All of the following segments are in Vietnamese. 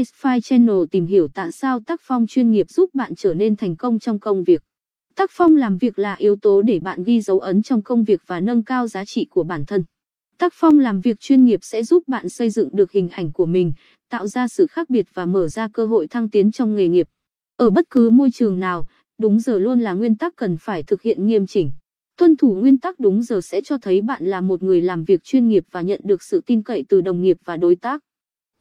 iSpy Channel tìm hiểu tại sao tác phong chuyên nghiệp giúp bạn trở nên thành công trong công việc. Tác phong làm việc là yếu tố để bạn ghi dấu ấn trong công việc và nâng cao giá trị của bản thân. Tác phong làm việc chuyên nghiệp sẽ giúp bạn xây dựng được hình ảnh của mình, tạo ra sự khác biệt và mở ra cơ hội thăng tiến trong nghề nghiệp. Ở bất cứ môi trường nào, đúng giờ luôn là nguyên tắc cần phải thực hiện nghiêm chỉnh. Tuân thủ nguyên tắc đúng giờ sẽ cho thấy bạn là một người làm việc chuyên nghiệp và nhận được sự tin cậy từ đồng nghiệp và đối tác.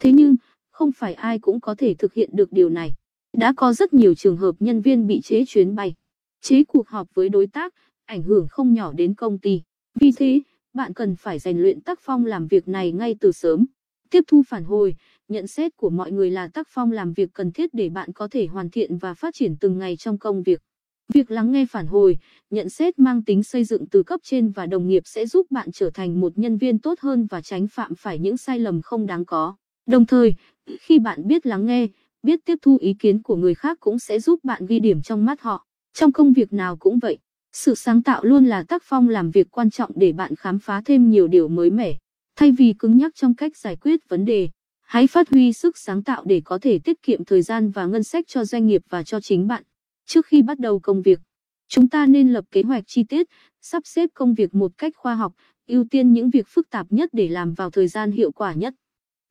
Thế nhưng, không phải ai cũng có thể thực hiện được điều này. Đã có rất nhiều trường hợp nhân viên bị chế chuyến bay, chế cuộc họp với đối tác, ảnh hưởng không nhỏ đến công ty. Vì thế, bạn cần phải rèn luyện tác phong làm việc này ngay từ sớm. Tiếp thu phản hồi, nhận xét của mọi người là tác phong làm việc cần thiết để bạn có thể hoàn thiện và phát triển từng ngày trong công việc. Việc lắng nghe phản hồi, nhận xét mang tính xây dựng từ cấp trên và đồng nghiệp sẽ giúp bạn trở thành một nhân viên tốt hơn và tránh phạm phải những sai lầm không đáng có. Đồng thời, khi bạn biết lắng nghe, biết tiếp thu ý kiến của người khác cũng sẽ giúp bạn ghi điểm trong mắt họ. Trong công việc nào cũng vậy, sự sáng tạo luôn là tác phong làm việc quan trọng để bạn khám phá thêm nhiều điều mới mẻ. Thay vì cứng nhắc trong cách giải quyết vấn đề, hãy phát huy sức sáng tạo để có thể tiết kiệm thời gian và ngân sách cho doanh nghiệp và cho chính bạn. Trước khi bắt đầu công việc, chúng ta nên lập kế hoạch chi tiết, sắp xếp công việc một cách khoa học, ưu tiên những việc phức tạp nhất để làm vào thời gian hiệu quả nhất.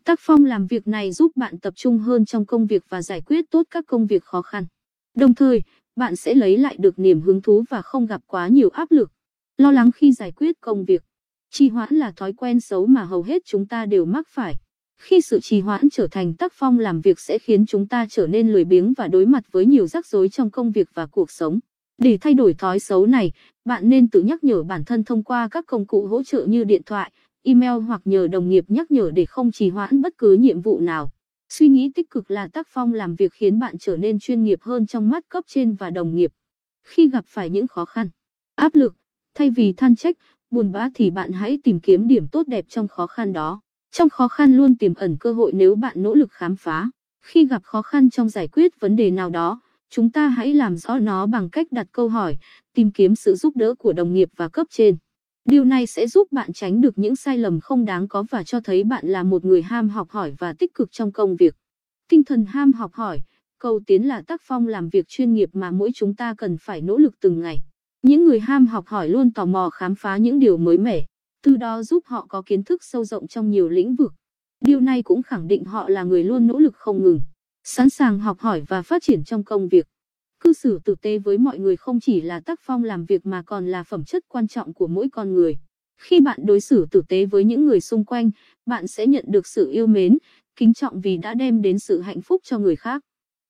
Tác phong làm việc này giúp bạn tập trung hơn trong công việc và giải quyết tốt các công việc khó khăn. Đồng thời, bạn sẽ lấy lại được niềm hứng thú và không gặp quá nhiều áp lực. Lo lắng khi giải quyết công việc. Trì hoãn là thói quen xấu mà hầu hết chúng ta đều mắc phải. Khi sự trì hoãn trở thành tác phong làm việc sẽ khiến chúng ta trở nên lười biếng và đối mặt với nhiều rắc rối trong công việc và cuộc sống. Để thay đổi thói xấu này, bạn nên tự nhắc nhở bản thân thông qua các công cụ hỗ trợ như điện thoại, email hoặc nhờ đồng nghiệp nhắc nhở để không trì hoãn bất cứ nhiệm vụ nào. Suy nghĩ tích cực là tác phong làm việc khiến bạn trở nên chuyên nghiệp hơn trong mắt cấp trên và đồng nghiệp. Khi gặp phải những khó khăn, áp lực, thay vì than trách, buồn bã thì bạn hãy tìm kiếm điểm tốt đẹp trong khó khăn đó. Trong khó khăn luôn tiềm ẩn cơ hội nếu bạn nỗ lực khám phá. Khi gặp khó khăn trong giải quyết vấn đề nào đó, chúng ta hãy làm rõ nó bằng cách đặt câu hỏi, tìm kiếm sự giúp đỡ của đồng nghiệp và cấp trên. Điều này sẽ giúp bạn tránh được những sai lầm không đáng có và cho thấy bạn là một người ham học hỏi và tích cực trong công việc. Tinh thần ham học hỏi, cầu tiến là tác phong làm việc chuyên nghiệp mà mỗi chúng ta cần phải nỗ lực từng ngày. Những người ham học hỏi luôn tò mò khám phá những điều mới mẻ, từ đó giúp họ có kiến thức sâu rộng trong nhiều lĩnh vực. Điều này cũng khẳng định họ là người luôn nỗ lực không ngừng, sẵn sàng học hỏi và phát triển trong công việc. Cư xử tử tế với mọi người không chỉ là tác phong làm việc mà còn là phẩm chất quan trọng của mỗi con người. Khi bạn đối xử tử tế với những người xung quanh, bạn sẽ nhận được sự yêu mến, kính trọng vì đã đem đến sự hạnh phúc cho người khác.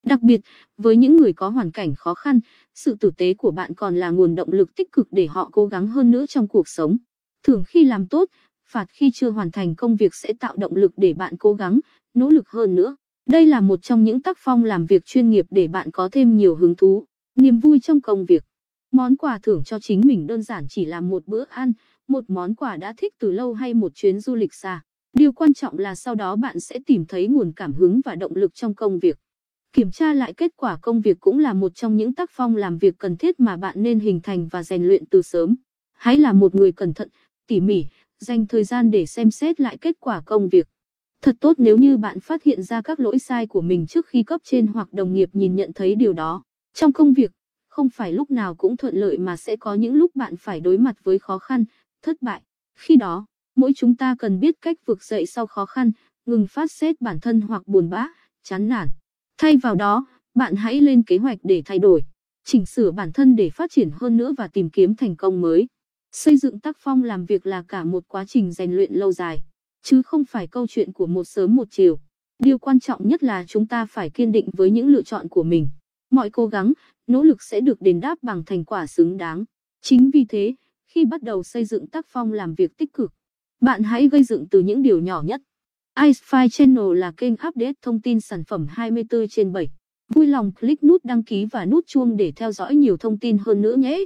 Đặc biệt, với những người có hoàn cảnh khó khăn, sự tử tế của bạn còn là nguồn động lực tích cực để họ cố gắng hơn nữa trong cuộc sống. Thường khi làm tốt, phạt khi chưa hoàn thành công việc sẽ tạo động lực để bạn cố gắng, nỗ lực hơn nữa. Đây là một trong những tác phong làm việc chuyên nghiệp để bạn có thêm nhiều hứng thú, niềm vui trong công việc. Món quà thưởng cho chính mình đơn giản chỉ là một bữa ăn, một món quà đã thích từ lâu hay một chuyến du lịch xa. Điều quan trọng là sau đó bạn sẽ tìm thấy nguồn cảm hứng và động lực trong công việc. Kiểm tra lại kết quả công việc cũng là một trong những tác phong làm việc cần thiết mà bạn nên hình thành và rèn luyện từ sớm. Hãy là một người cẩn thận, tỉ mỉ, dành thời gian để xem xét lại kết quả công việc. Thật tốt nếu như bạn phát hiện ra các lỗi sai của mình trước khi cấp trên hoặc đồng nghiệp nhìn nhận thấy điều đó. Trong công việc, không phải lúc nào cũng thuận lợi mà sẽ có những lúc bạn phải đối mặt với khó khăn, thất bại. Khi đó, mỗi chúng ta cần biết cách vực dậy sau khó khăn, ngừng phát xét bản thân hoặc buồn bã, chán nản. Thay vào đó, bạn hãy lên kế hoạch để thay đổi, chỉnh sửa bản thân để phát triển hơn nữa và tìm kiếm thành công mới. Xây dựng tác phong làm việc là cả một quá trình rèn luyện lâu dài chứ không phải câu chuyện của một sớm một chiều. Điều quan trọng nhất là chúng ta phải kiên định với những lựa chọn của mình. Mọi cố gắng, nỗ lực sẽ được đền đáp bằng thành quả xứng đáng. Chính vì thế, khi bắt đầu xây dựng tác phong làm việc tích cực, bạn hãy gây dựng từ những điều nhỏ nhất. iSpy Channel là kênh update thông tin sản phẩm 24 trên 7. Vui lòng click nút đăng ký và nút chuông để theo dõi nhiều thông tin hơn nữa nhé.